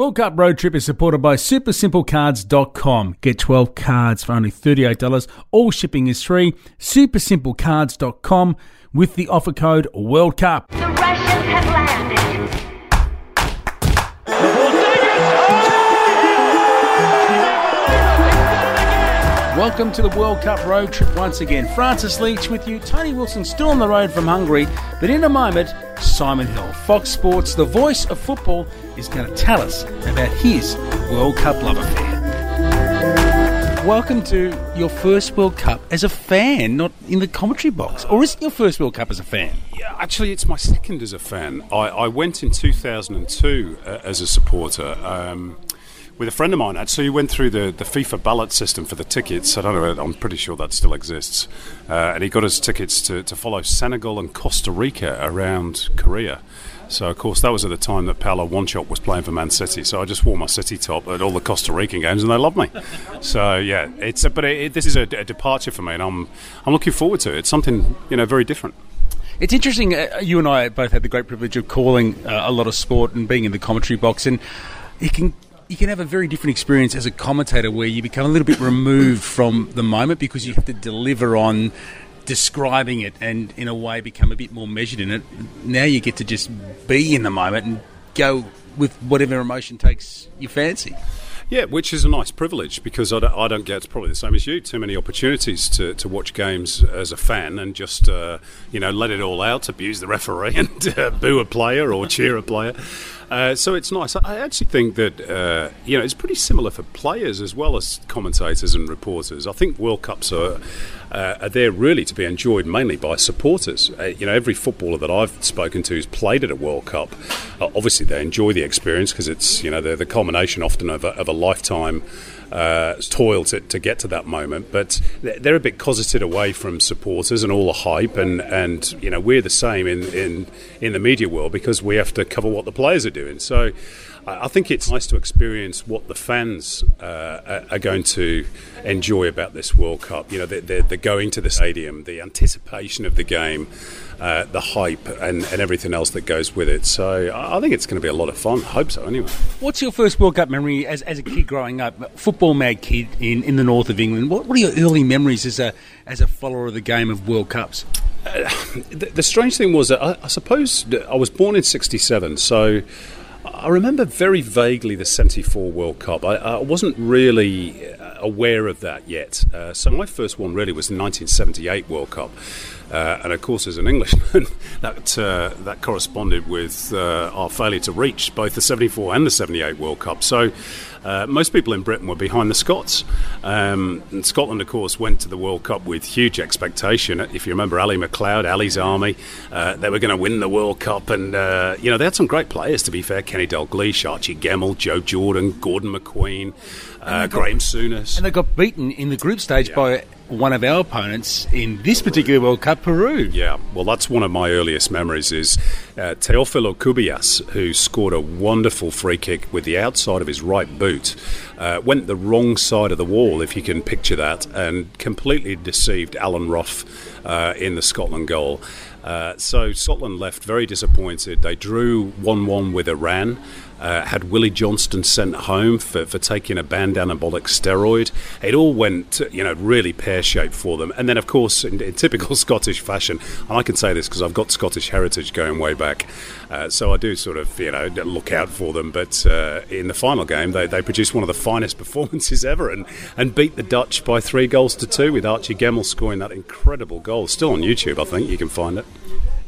World Cup Road Trip is supported by SuperSimpleCards.com. Get 12 cards for only $38. All shipping is free. SuperSimpleCards.com with the offer code World Cup. The Russians have landed. Welcome to the World Cup Road Trip once again. Francis Leach with you. Tony Wilson still on the road from Hungary, but in a moment, Simon Hill, Fox Sports, the voice of football, is going to tell us about his World Cup love affair. Welcome to your first World Cup as a fan, not in the commentary box. Or is it your first World Cup as a fan? Yeah, actually, it's my second as a fan. I, I went in 2002 uh, as a supporter. Um, with a friend of mine, actually, who went through the, the FIFA ballot system for the tickets. I don't know, I'm pretty sure that still exists. Uh, and he got us tickets to, to follow Senegal and Costa Rica around Korea. So, of course, that was at the time that Paulo Wanchope was playing for Man City. So I just wore my City top at all the Costa Rican games, and they loved me. so, yeah, it's a, but it, this is a, a departure for me, and I'm I'm looking forward to it. It's something you know very different. It's interesting. Uh, you and I both had the great privilege of calling uh, a lot of sport and being in the commentary box, and you can you can have a very different experience as a commentator where you become a little bit removed from the moment because you have to deliver on describing it and in a way become a bit more measured in it. Now you get to just be in the moment and go with whatever emotion takes your fancy. Yeah, which is a nice privilege because I don't, I don't get, it's probably the same as you, too many opportunities to, to watch games as a fan and just, uh, you know, let it all out, abuse the referee and uh, boo a player or cheer a player. Uh, so it's nice. I actually think that uh, you know it's pretty similar for players as well as commentators and reporters. I think World Cups are uh, are there really to be enjoyed mainly by supporters. Uh, you know, every footballer that I've spoken to who's played at a World Cup, uh, obviously they enjoy the experience because it's you know they're the culmination often of a, of a lifetime uh, toil to, to get to that moment. But they're a bit cosseted away from supporters and all the hype, and, and you know we're the same in, in in the media world because we have to cover what the players are doing. So. I think it's nice to experience what the fans uh, are going to enjoy about this World Cup. You know, they're, they're going to the stadium, the anticipation of the game, uh, the hype, and, and everything else that goes with it. So I think it's going to be a lot of fun. I hope so, anyway. What's your first World Cup memory as, as a kid growing up? Football mad kid in, in the north of England. What, what are your early memories as a, as a follower of the game of World Cups? Uh, the, the, strange thing was that I, I suppose I was born in 67, so. I remember very vaguely the 74 World Cup. I, I wasn't really aware of that yet. Uh, so my first one really was the 1978 World Cup. Uh, and of course, as an Englishman, that uh, that corresponded with uh, our failure to reach both the 74 and the 78 World Cup. So uh, most people in Britain were behind the Scots. Um, and Scotland, of course, went to the World Cup with huge expectation. If you remember Ally MacLeod, Ally's army, uh, they were going to win the World Cup. And, uh, you know, they had some great players, to be fair. Kenny Dalglish, Archie Gemmill, Joe Jordan, Gordon McQueen, Graham Souness. And they got beaten in the group stage yeah. by one of our opponents in this particular World Cup, Peru. Yeah, well, that's one of my earliest memories. Is uh, Teofilo Cubillas, who scored a wonderful free kick with the outside of his right boot, uh, went the wrong side of the wall, if you can picture that, and completely deceived Alan Rough uh, in the Scotland goal. Uh, so Scotland left very disappointed. They drew 1 1 with Iran. Uh, had Willie Johnston sent home for, for taking a banned anabolic steroid. It all went, you know, really pear shaped for them. And then, of course, in, in typical Scottish fashion, and I can say this because I've got Scottish heritage going way back, uh, so I do sort of, you know, look out for them. But uh, in the final game, they, they produced one of the finest performances ever and, and beat the Dutch by three goals to two with Archie Gemmill scoring that incredible goal. Still on YouTube, I think you can find it.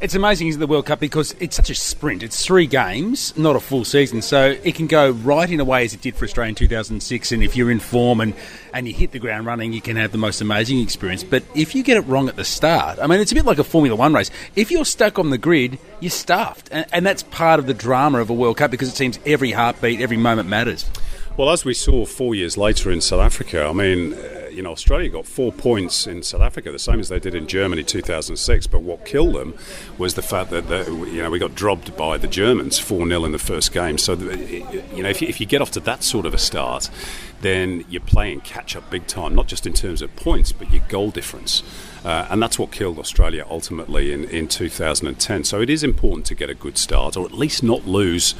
It's amazing, isn't the World Cup? Because it's such a sprint. It's three games, not a full season. So it can go right in a way as it did for Australia in 2006. And if you're in form and, and you hit the ground running, you can have the most amazing experience. But if you get it wrong at the start, I mean, it's a bit like a Formula One race. If you're stuck on the grid, you're stuffed. And, and that's part of the drama of a World Cup because it seems every heartbeat, every moment matters. Well, as we saw four years later in South Africa, I mean, know, Australia got four points in South Africa, the same as they did in Germany 2006. But what killed them was the fact that, you know, we got dropped by the Germans 4 0 in the first game. So, you know, if you, if you get off to that sort of a start, then you're playing catch up big time, not just in terms of points, but your goal difference. Uh, and that's what killed Australia ultimately in, in 2010. So it is important to get a good start, or at least not lose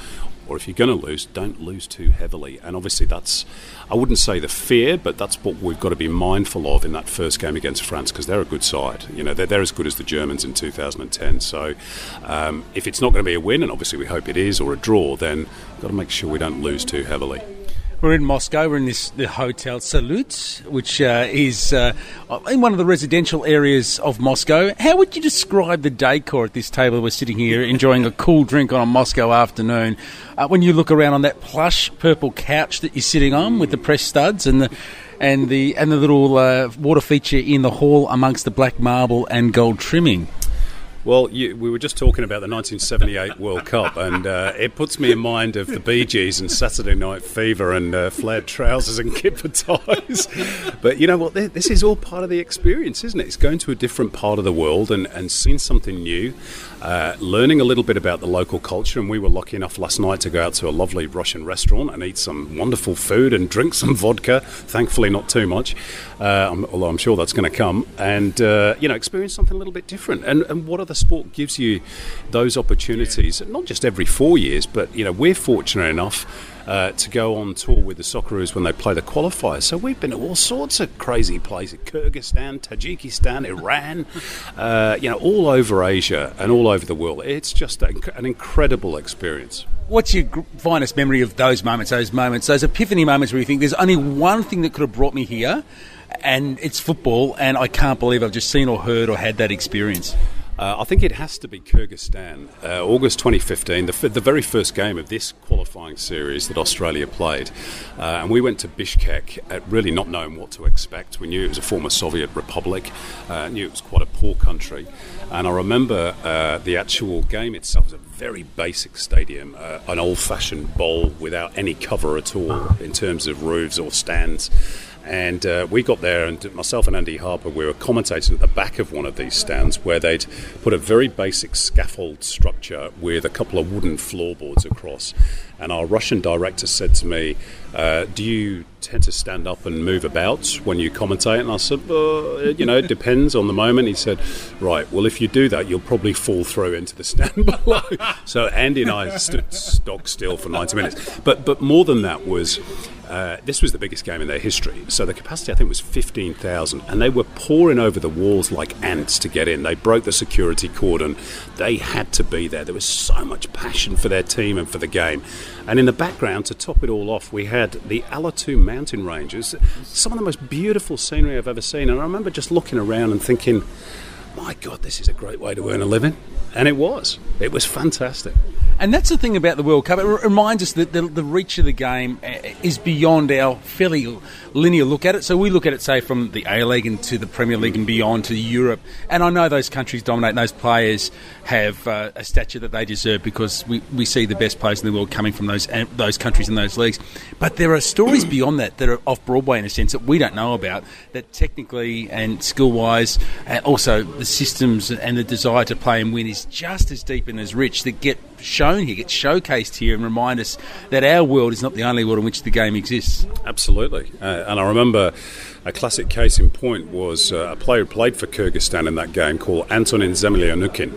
or if you're going to lose, don't lose too heavily. And obviously, that's I wouldn't say the fear, but that's what we've got to be mindful of in that first game against France because they're a good side. You know, they're, they're as good as the Germans in 2010. So um, if it's not going to be a win, and obviously we hope it is, or a draw, then we've got to make sure we don't lose too heavily. We're in Moscow. We're in this the hotel Salut, which uh, is uh, in one of the residential areas of Moscow. How would you describe the decor at this table? We're sitting here enjoying a cool drink on a Moscow afternoon. Uh, when you look around on that plush purple couch that you're sitting on with the press studs and the and the and the little uh, water feature in the hall amongst the black marble and gold trimming. Well, you, we were just talking about the 1978 World Cup, and uh, it puts me in mind of the Bee Gees and Saturday Night Fever and uh, flared trousers and kipper ties. but you know what? This is all part of the experience, isn't it? It's going to a different part of the world and, and seeing something new, uh, learning a little bit about the local culture. And we were lucky enough last night to go out to a lovely Russian restaurant and eat some wonderful food and drink some vodka. Thankfully, not too much, uh, although I'm sure that's going to come. And, uh, you know, experience something a little bit different. And, and what are the the sport gives you those opportunities, not just every four years, but you know we're fortunate enough uh, to go on tour with the Socceroos when they play the qualifiers. So we've been to all sorts of crazy places: Kyrgyzstan, Tajikistan, Iran, uh, you know, all over Asia and all over the world. It's just an incredible experience. What's your finest memory of those moments? Those moments, those epiphany moments where you think there's only one thing that could have brought me here, and it's football, and I can't believe I've just seen or heard or had that experience. Uh, I think it has to be Kyrgyzstan. Uh, August 2015, the, the very first game of this qualifying series that Australia played. Uh, and we went to Bishkek at really not knowing what to expect. We knew it was a former Soviet republic, uh, knew it was quite a poor country. And I remember uh, the actual game itself was a very basic stadium, uh, an old fashioned bowl without any cover at all in terms of roofs or stands. And uh, we got there, and myself and Andy Harper, we were commentating at the back of one of these stands where they'd put a very basic scaffold structure with a couple of wooden floorboards across. And our Russian director said to me, uh, Do you tend to stand up and move about when you commentate? And I said, well, You know, it depends on the moment. He said, Right, well, if you do that, you'll probably fall through into the stand below. so Andy and I stood stock still for 90 minutes. But, but more than that was, uh, this was the biggest game in their history. So the capacity, I think, was 15,000. And they were pouring over the walls like ants to get in. They broke the security cordon. They had to be there. There was so much passion for their team and for the game. And in the background, to top it all off, we had the Ala-Too mountain ranges, some of the most beautiful scenery I've ever seen. And I remember just looking around and thinking, my God, this is a great way to earn a living. And it was. It was fantastic. And that's the thing about the World Cup. It reminds us that the, the, reach of the game uh, is beyond our fairly linear look at it. So we look at it, say, from the A League and to the Premier League and beyond to Europe. And I know those countries dominate, and those players have uh, a stature that they deserve because we, we see the best players in the world coming from those uh, those countries and those leagues. But there are stories beyond that that are off Broadway in a sense that we don't know about. That technically and skill wise, and also the systems and the desire to play and win is just as deep and as rich that get shown here, get showcased here, and remind us that our world is not the only world in which the game exists. Absolutely. Uh, and I remember a classic case in point was uh, a player who played for Kyrgyzstan in that game called Antonin Zemlyanukin,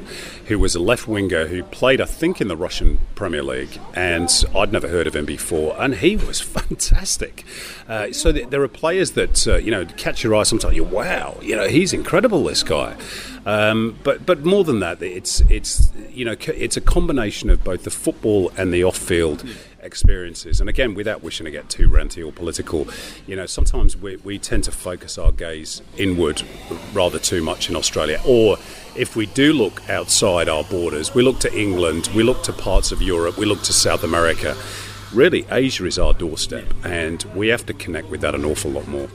who was a left winger who played, I think, in the Russian Premier League, and I'd never heard of him before, and he was fantastic. Uh, so th- there are players that uh, you know catch your eye sometimes. You wow, you know he's incredible, this guy. Um, but but more than that, it's it's you know it's a combination of both the football and the off-field experiences. And again, without wishing to get too ranty or political, you know, sometimes we, we tend to focus our gaze inward rather too much in Australia. Or if we do look outside our borders, we look to England, we look to parts of Europe, we look to South America. Really, Asia is our doorstep, and we have to connect with that an awful lot more.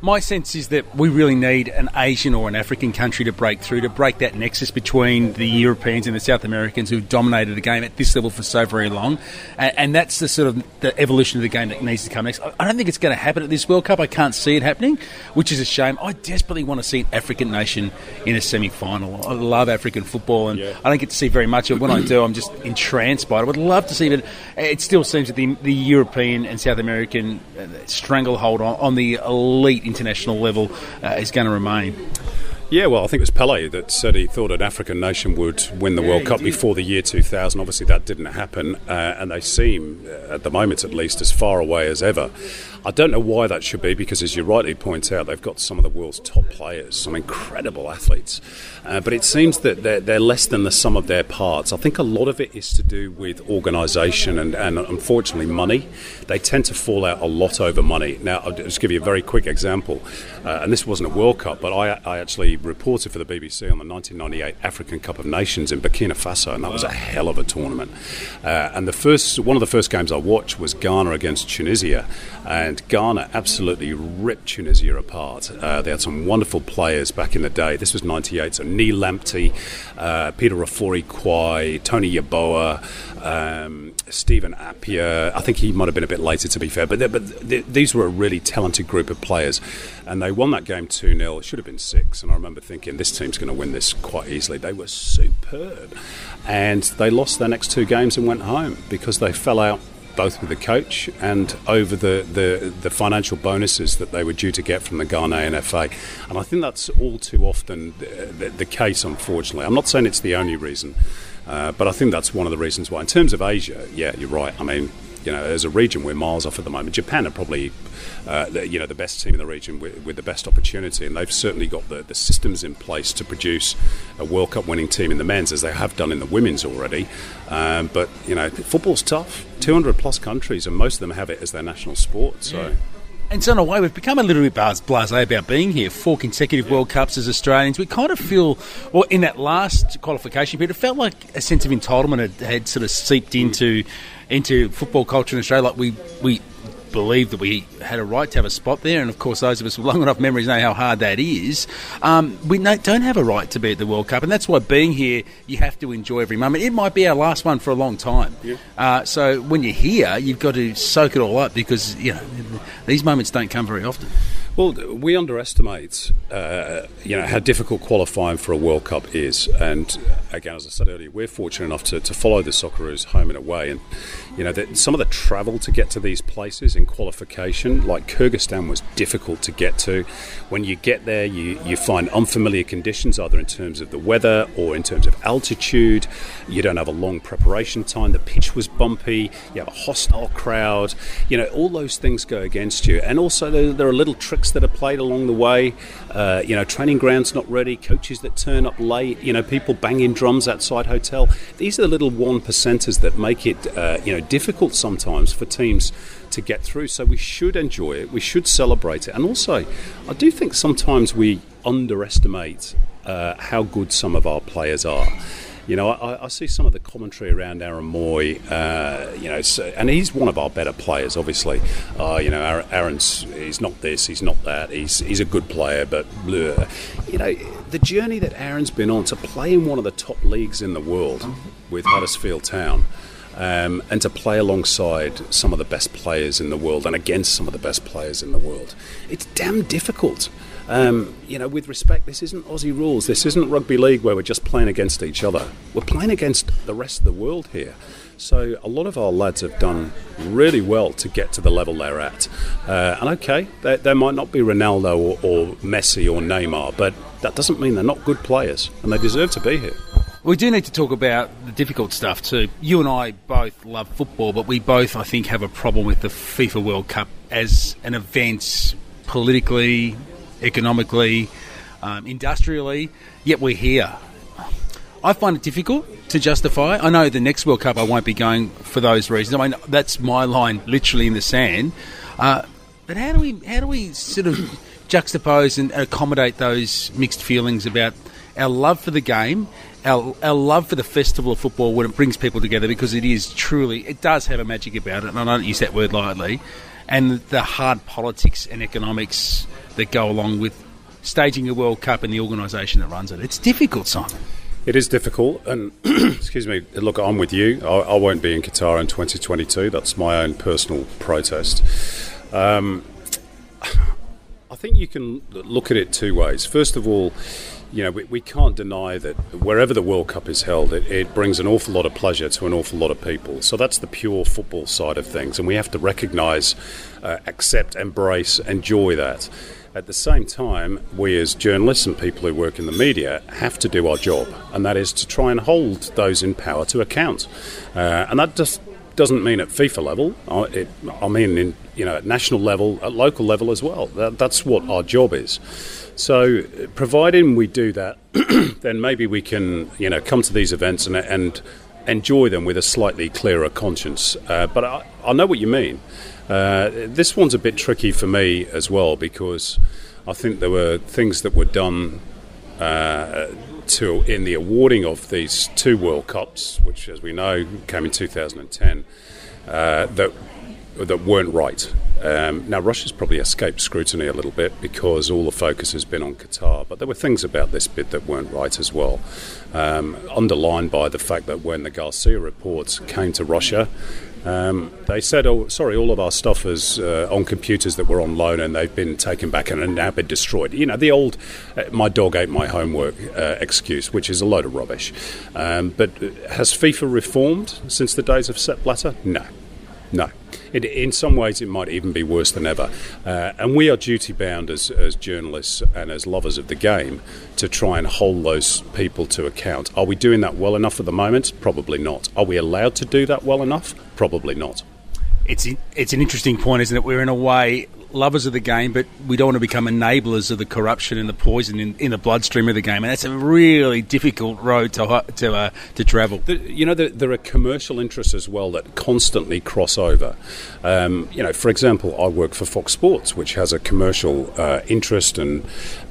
My sense is that we really need an Asian or an African country to break through, to break that nexus between the Europeans and the South Americans who've dominated the game at this level for so very long. And, and that's the sort of the evolution of the game that needs to come next. I don't think it's going to happen at this World Cup. I can't see it happening, which is a shame. I desperately want to see an African nation in a semi final. I love African football, and yeah. I don't get to see very much of it. When I do, I'm just entranced by it. I would love to see it. It still seems that the, the European and South American uh, stranglehold on, on the elite international level uh, is going to remain. Yeah, well, I think it was Pele that said he thought an African nation would win the World Cup did. before the year 2000. Obviously, that didn't happen, uh, and they seem, uh, at the moment at least, as far away as ever. I don't know why that should be, because as you rightly point out, they've got some of the world's top players, some incredible athletes. Uh, but it seems that they're, they're less than the sum of their parts. I think a lot of it is to do with organisation and, and unfortunately money. They tend to fall out a lot over money. Now, I'll just give you a very quick example, uh, and this wasn't a World Cup, but I, I actually reported for the BBC on the 1998 African Cup of Nations in Burkina Faso, and that was a hell of a tournament. Uh, and the first, one of the first games I watched was Ghana against Tunisia, and Ghana absolutely ripped Tunisia apart. Uh, they had some wonderful players back in the day. This was 98, so Nii Lamptey, uh, Peter Ofori-Quaye, Tony Yeboah, um, Stephen Appiah. I think he might have been a bit later, to be fair, but, but th- these were a really talented group of players. And they won that game 2 0. It should have been six. And I remember thinking, this team's going to win this quite easily. They were superb. And they lost their next two games and went home because they fell out both with the coach and over the, the, the financial bonuses that they were due to get from the Ghanaian FA. And I think that's all too often the, the, case, unfortunately. I'm not saying it's the only reason, uh, but I think that's one of the reasons why. In terms of Asia, yeah, you're right. I mean, you know, as a region, we're miles off at the moment. Japan are probably, uh, you know, the best team in the region with, with the best opportunity, and they've certainly got the, the systems in place to produce a World Cup winning team in the men's, as they have done in the women's already. Um, but you know, football's tough. 200 plus countries, and most of them have it as their national sport. So. And so in a way, we've become a little bit blas- blasé about being here. Four consecutive World Cups as Australians. We kind of feel, well, in that last qualification period, it felt like a sense of entitlement had, had sort of seeped mm. into into football culture in Australia. Like we we believed that we had a right to have a spot there, and of course, those of us with long enough memories know how hard that is. Um, we don't have a right to be at the World Cup, and that's why being here, you have to enjoy every moment. It might be our last one for a long time. Uh, so when you're here, you've got to soak it all up because you know these moments don't come very often. Well, we underestimate, uh, you know, how difficult qualifying for a World Cup is. And again, as I said earlier, we're fortunate enough to, to follow the Socceroos home and away. And you know, that some of the travel to get to these places in qualification, like Kyrgyzstan, was difficult to get to. When you get there, you you find unfamiliar conditions, either in terms of the weather or in terms of altitude. You don't have a long preparation time. The pitch was bumpy. You have a hostile crowd. You know, all those things go against you. And also, there, there are little that are played along the way. Uh, you know, training grounds not ready, coaches that turn up late. You know, people banging drums outside hotel. These are the little one percenters that make it, uh, you know, difficult sometimes for teams to get through. So we should enjoy it. We should celebrate it. And also, I do think sometimes we underestimate uh, how good some of our players are. You know, I, I see some of the commentary around Aaron Mooy. Uh, you know, so, and he's one of our better players. Obviously, uh, you know, Aaron's he's not this, he's not that. He's he's a good player, but bleh. you know, the journey that Aaron's been on to play in one of the top leagues in the world with Huddersfield Town. Um, and to play alongside some of the best players in the world and against some of the best players in the world, it's damn difficult. Um, you know, with respect, this isn't Aussie rules. This isn't rugby league where we're just playing against each other. We're playing against the rest of the world here. So a lot of our lads have done really well to get to the level they're at. Uh, and okay, they, they might not be Ronaldo or, or Messi or Neymar, but that doesn't mean they're not good players, and they deserve to be here. We do need to talk about the difficult stuff too. You and I both love football, but we both, I think, have a problem with the FIFA World Cup as an event politically, economically, um, industrially, yet we're here. I find it difficult to justify. I know the next World Cup I won't be going for those reasons. I mean, that's my line literally in the sand. Uh, but how do we how do we sort of juxtapose and accommodate those mixed feelings about our love for the game, our, our love for the festival of football when it brings people together because it is truly it does have a magic about it, and I don't use that word lightly, and the hard politics and economics that go along with staging a World Cup and the organisation that runs it. It's difficult, Simon. It is difficult, and excuse me. Look, I'm with you. I, I won't be in Qatar in 2022. That's my own personal protest. Um, I think you can look at it two ways. First of all, you know, we, we can't deny that wherever the World Cup is held, it, it brings an awful lot of pleasure to an awful lot of people. So that's the pure football side of things, and we have to recognise, uh, accept, embrace, enjoy that. At the same time, we as journalists and people who work in the media have to do our job, and that is to try and hold those in power to account. Uh, and that just doesn't mean at FIFA level. I, it, I mean, in, you know, at national level, at local level as well. That, that's what our job is. So, providing we do that, then maybe we can, you know, come to these events and, and enjoy them with a slightly clearer conscience. Uh, but I, I, know what you mean. Uh, this one's a bit tricky for me as well because I think there were things that were done uh, to in the awarding of these two World Cups, which, as we know, came in 2010, uh, that that weren't right. Um, now, Russia's probably escaped scrutiny a little bit because all the focus has been on Qatar, but there were things about this bid that weren't right as well. Um, underlined by the fact that when the Garcia reports came to Russia, um, they said, "Oh, sorry, all of our stuff is uh, on computers that were on loan, and they've been taken back and now been destroyed." You know, the old uh, "my dog ate my homework" uh, excuse, which is a load of rubbish. Um, but has FIFA reformed since the days of Sepp Blatter? No, no. It, in some ways, it might even be worse than ever. Uh, and we are duty bound as, as journalists and as lovers of the game to try and hold those people to account. Are we doing that well enough at the moment? Probably not. Are we allowed to do that well enough? Probably not. It's it's an interesting point, isn't it? We're in a way lovers of the game, but we don't want to become enablers of the corruption and the poison in, in the bloodstream of the game, and that's a really difficult road to to uh, to travel. The, you know, there, there, are commercial interests as well that constantly cross over. Um, you know, for example, I work for Fox Sports, which has a commercial uh, interest and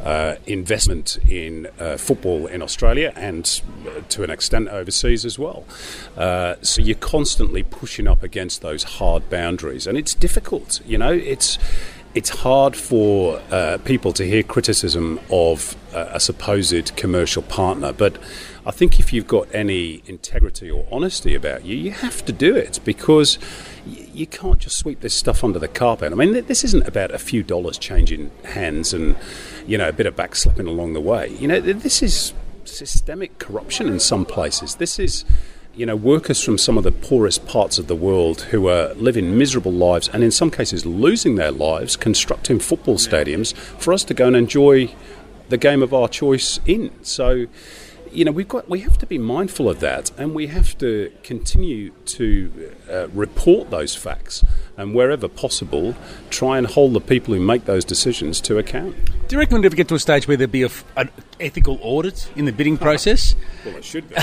uh, investment in uh, football in Australia and uh, to an extent overseas as well. Uh, so you're constantly pushing up against those hard boundaries, and it's difficult. You know, it's it's hard for uh, people to hear criticism of uh, a supposed commercial partner, but I think if you've got any integrity or honesty about you, you have to do it because you can't just sweep this stuff under the carpet. I mean, this isn't about a few dollars changing hands and you know a bit of backslipping along the way. You know, this is systemic corruption in some places. This is you know, workers from some of the poorest parts of the world who are living miserable lives and in some cases losing their lives constructing football stadiums for us to go and enjoy the game of our choice in. So, you know, we've got we have to be mindful of that, and we have to continue to uh, report those facts, and wherever possible, try and hold the people who make those decisions to account. Do you reckon we'll ever get to a stage where there'd be a, an ethical audit in the bidding process? well, there should be.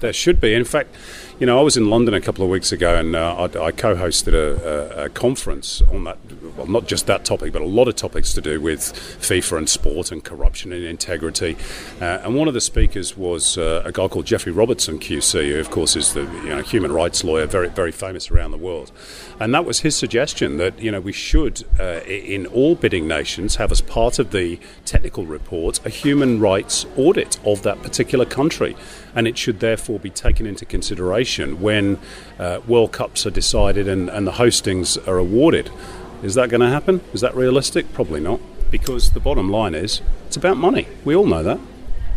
there should be. In fact, you know, I was in London a couple of weeks ago, and uh, I, I, co-hosted a, a, a, conference on that. Well, not just that topic, but a lot of topics to do with FIFA and sport and corruption and integrity. Uh, and one of the speakers was uh, a guy called Geoffrey Robertson QC, who of course is the you know, human rights lawyer, very very famous around the world. And that was his suggestion that you know we should, uh, in all bidding nations, have as part of the technical report a human rights audit of that particular country, and it should therefore be taken into consideration when uh, World Cups are decided and, and the hostings are awarded. Is that going to happen? Is that realistic? Probably not, because the bottom line is it's about money. We all know that.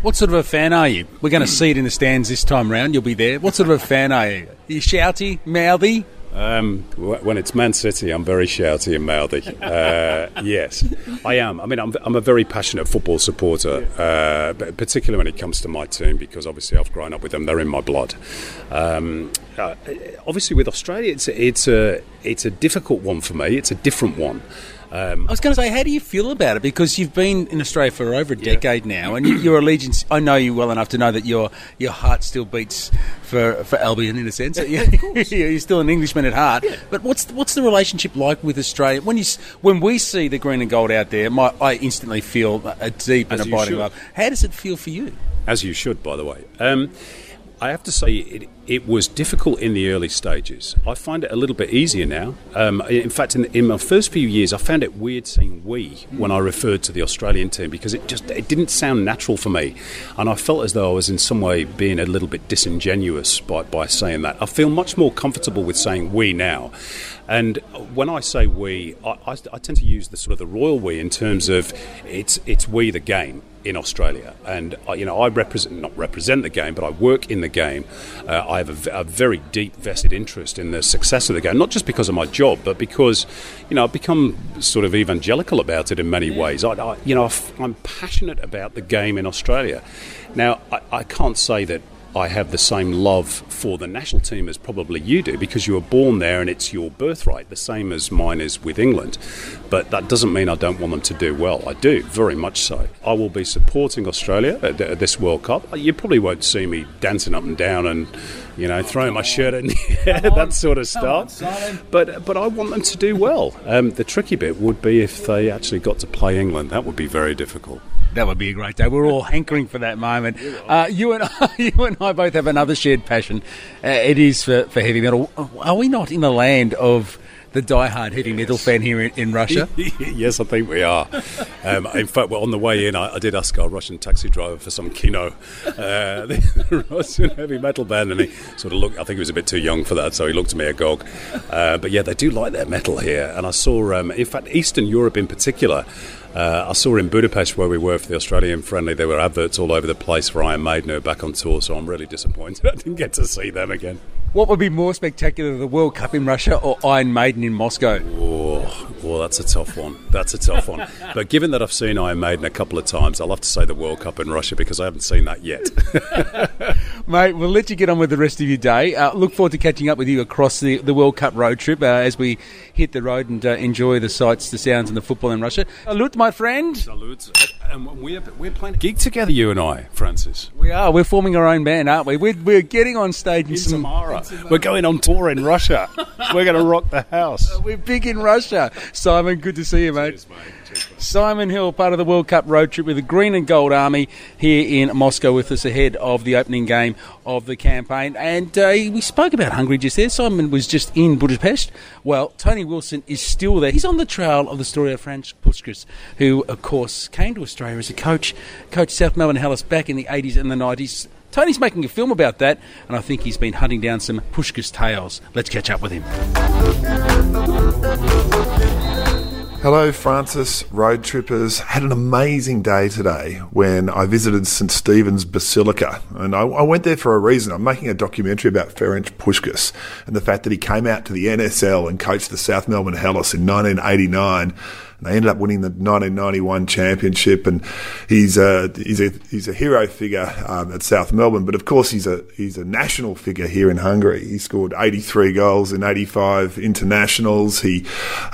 What sort of a fan are you? We're going to see it in the stands this time round. You'll be there. What sort of a fan are you? Are you shouty, mouthy? Um, when it's Man City, I'm very shouty and mouthy. Uh, yes, I am. I mean, I'm, I'm, a very passionate football supporter, uh, particularly when it comes to my team, because obviously I've grown up with them. They're in my blood. Um, uh, obviously, with Australia, it's it's a it's a difficult one for me. It's a different one. Um, I was going to say, how do you feel about it? Because you've been in Australia for over a yeah. decade now, and your allegiance, I know you well enough to know that your your heart still beats for, for Albion in a sense. Yeah, you're still an Englishman at heart. Yeah. But what's what's the relationship like with Australia? When you when we see the green and gold out there, my, I instantly feel a deep As and abiding love. How does it feel for you? As you should, by the way. Um, I have to say, it, it, was difficult in the early stages. I find it a little bit easier now. Um, in fact, in, in, my first few years, I found it weird saying "we" when I referred to the Australian team because it just it didn't sound natural for me, and I felt as though I was in some way being a little bit disingenuous by, by saying that. I feel much more comfortable with saying "we" now. And when I say we, I, I, I tend to use the sort of the royal we in terms of it's it's we the game in Australia, and uh, you know I represent not represent the game, but I work in the game. Uh, I have a very deep vested interest in the success of the game, not just because of my job, but because you know I've become sort of evangelical about it in many ways. I, I you know I'm passionate about the game in Australia. Now I, I can't say that I have the same love for the national team as probably you do because you were born there and it's your birthright, the same as mine is with England. But that doesn't mean I don't want them to do well. I do, very much so. I will be supporting Australia at, this World Cup. You probably won't see me dancing up and down and you know, throwing my shirt in the air, that sort of stuff. But but I want them to do well. Um, the tricky bit would be if they actually got to play England. That would be very difficult. That would be a great day. We're all hankering for that moment. Uh, you and I, you and I both have another shared passion. Uh, it is for, for heavy metal. Are we not in the land of the die-hard heavy metal fan here in, in Russia? yes, I think we are. Um, in fact, well, on the way in, I, I, did ask our Russian taxi driver for some kino, uh, the Russian heavy metal band, and he sort of looked. I think he was a bit too young for that, so he looked at me agog. Uh, but yeah, they do like their metal here, and I saw, um, in fact, Eastern Europe in particular. Uh, I saw in Budapest where we were for the Australian friendly, there were adverts all over the place for Iron Maiden who back on tour, so I'm really disappointed I didn't get to see them again. What would be more spectacular, the World Cup in Russia or Iron Maiden in Moscow? Oh, well, that's a tough one. That's a tough one. But given that I've seen Iron Maiden a couple of times, I'll have to say the World Cup in Russia because I haven't seen that yet. Mate, we'll let you get on with the rest of your day. Uh, look forward to catching up with you across the, the World Cup road trip uh, as we hit the road and uh, enjoy the sights, the sounds, and the football in Russia. Salute, my friend. Salute. And we're, we're playing a gig together, you and I, Francis. We are. We're forming our own band, aren't we? We're, we're getting on stage in, In some. Samara. We're going on tour in Russia. we're going to rock the house. We're big in Russia. Simon, good to see you, mate. Cheers, mate. Cheers, mate. Simon Hill, part of the World Cup road trip with the Green and Gold Army here in Moscow with us ahead of the opening game of the campaign. And uh, we spoke about Hungary just there. Simon was just in Budapest. Well, Tony Wilson is still there. He's on the trail of the story of Franz Puskas, who, of course, came to Australia as a coach, coached South Melbourne Hellas back in the 80s and the 90s. Tony's making a film about that, and I think he's been hunting down some Puskas tales. Let's catch up with him. Hello, Francis, road trippers. Had an amazing day today when I visited St. Stephen's Basilica. And I, I, went there for a reason. I'm making a documentary about Ferenc Puskas and the fact that he came out to the NSL and coached the South Melbourne Hellas in 1989 they ended up winning the 1991 championship, and he's a he's a he's a hero figure um, at South Melbourne. But of course, he's a he's a national figure here in Hungary. He scored 83 goals in 85 internationals. He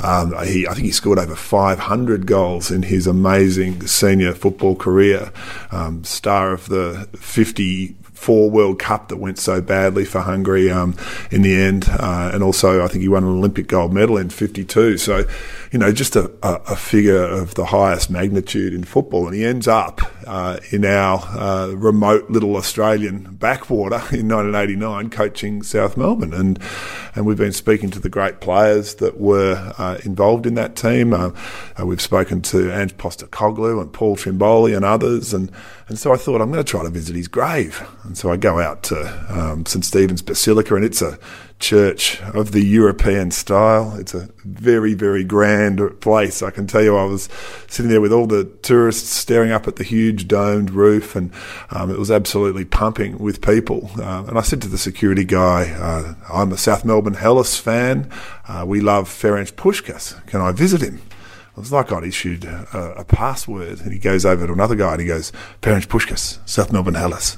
um, he I think he scored over 500 goals in his amazing senior football career. Um, star of the 50 four World Cup that went so badly for Hungary um, in the end, uh, and also I think he won an Olympic gold medal in '52. So, you know, just a, a, figure of the highest magnitude in football, and he ends up uh, in our uh, remote little Australian backwater in 1989, coaching South Melbourne, and and we've been speaking to the great players that were uh, involved in that team. Uh, uh, we've spoken to Ange Postecoglou and Paul Trimboli and others, and and so I thought I'm going to try to visit his grave. And so I go out to um, St Stephen's Basilica, and it's a church of the European style. It's a very, very grand place. I can tell you, I was sitting there with all the tourists staring up at the huge domed roof, and um, it was absolutely pumping with people. Uh, and I said to the security guy, uh, I'm a South Melbourne Hellas fan. Uh, we love Ferenc Puskas. Can I visit him? It was like I'd issued a, a, password, and he goes over to another guy and he goes, Ferenc Puskas, South Melbourne Hellas.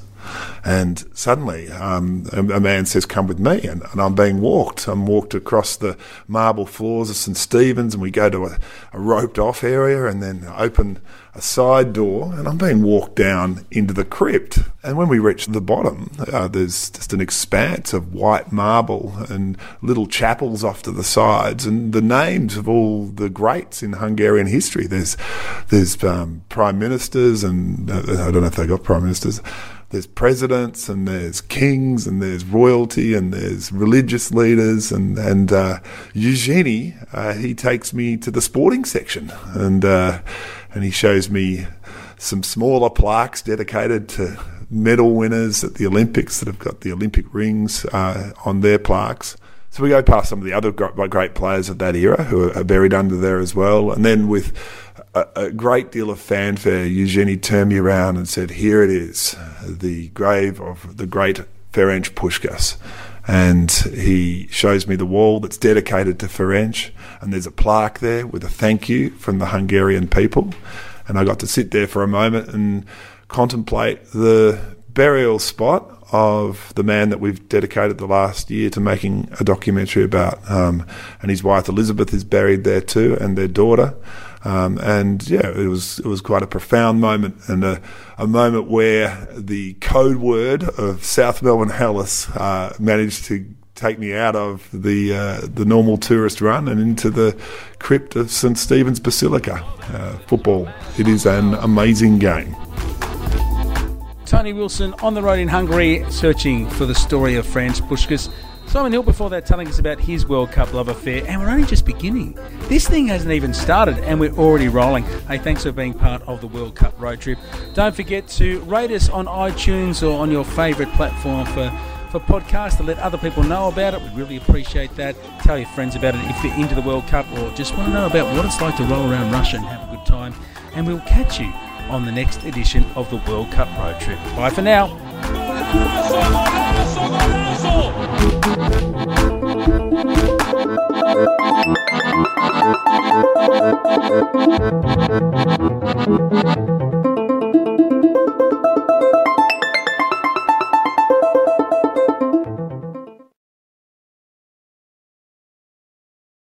And suddenly, um, a, a, man says, "Come with me," and, and, I'm being walked. I'm walked across the marble floors of St Stephen's, and we go to a, a roped-off area, and then open a side door, and I'm being walked down into the crypt. And when we reach the bottom, uh, there's just an expanse of white marble and little chapels off to the sides, and the names of all the greats in Hungarian history. There's there's um, prime ministers, and uh, I don't know if they got prime ministers there's presidents and there's kings and there's royalty and there's religious leaders and and uh, Eugenie uh, he takes me to the sporting section and uh, and he shows me some smaller plaques dedicated to medal winners at the Olympics that have got the Olympic rings uh, on their plaques. So we go past some of the other great players of that era who are buried under there as well. And then with a, a great deal of fanfare, Eugenie turned me around and said, Here it is, the grave of the great Ferenc Puskas. And he shows me the wall that's dedicated to Ferenc, and there's a plaque there with a thank you from the Hungarian people. And I got to sit there for a moment and contemplate the burial spot of the man that we've dedicated the last year to making a documentary about. Um, and his wife Elizabeth is buried there too, and their daughter. Um, and yeah, it was it was quite a profound moment and a, a moment where the code word of South Melbourne Hellas uh, managed to take me out of the uh, the normal tourist run and into the crypt of St Stephen's Basilica. Uh, football, it is an amazing game. Tony Wilson on the road in Hungary, searching for the story of Ferenc Puskas. Simon Hill before that telling us about his World Cup love affair, and we're only just beginning. This thing hasn't even started, and we're already rolling. Hey, thanks for being part of the World Cup road trip. Don't forget to rate us on iTunes or on your favourite platform for for podcasts to let other people know about it. We'd really appreciate that. Tell your friends about it if you're into the World Cup or just want to know about what it's like to roll around Russia and have a good time. And we'll catch you on the next edition of the World Cup Road Trip. Bye for now.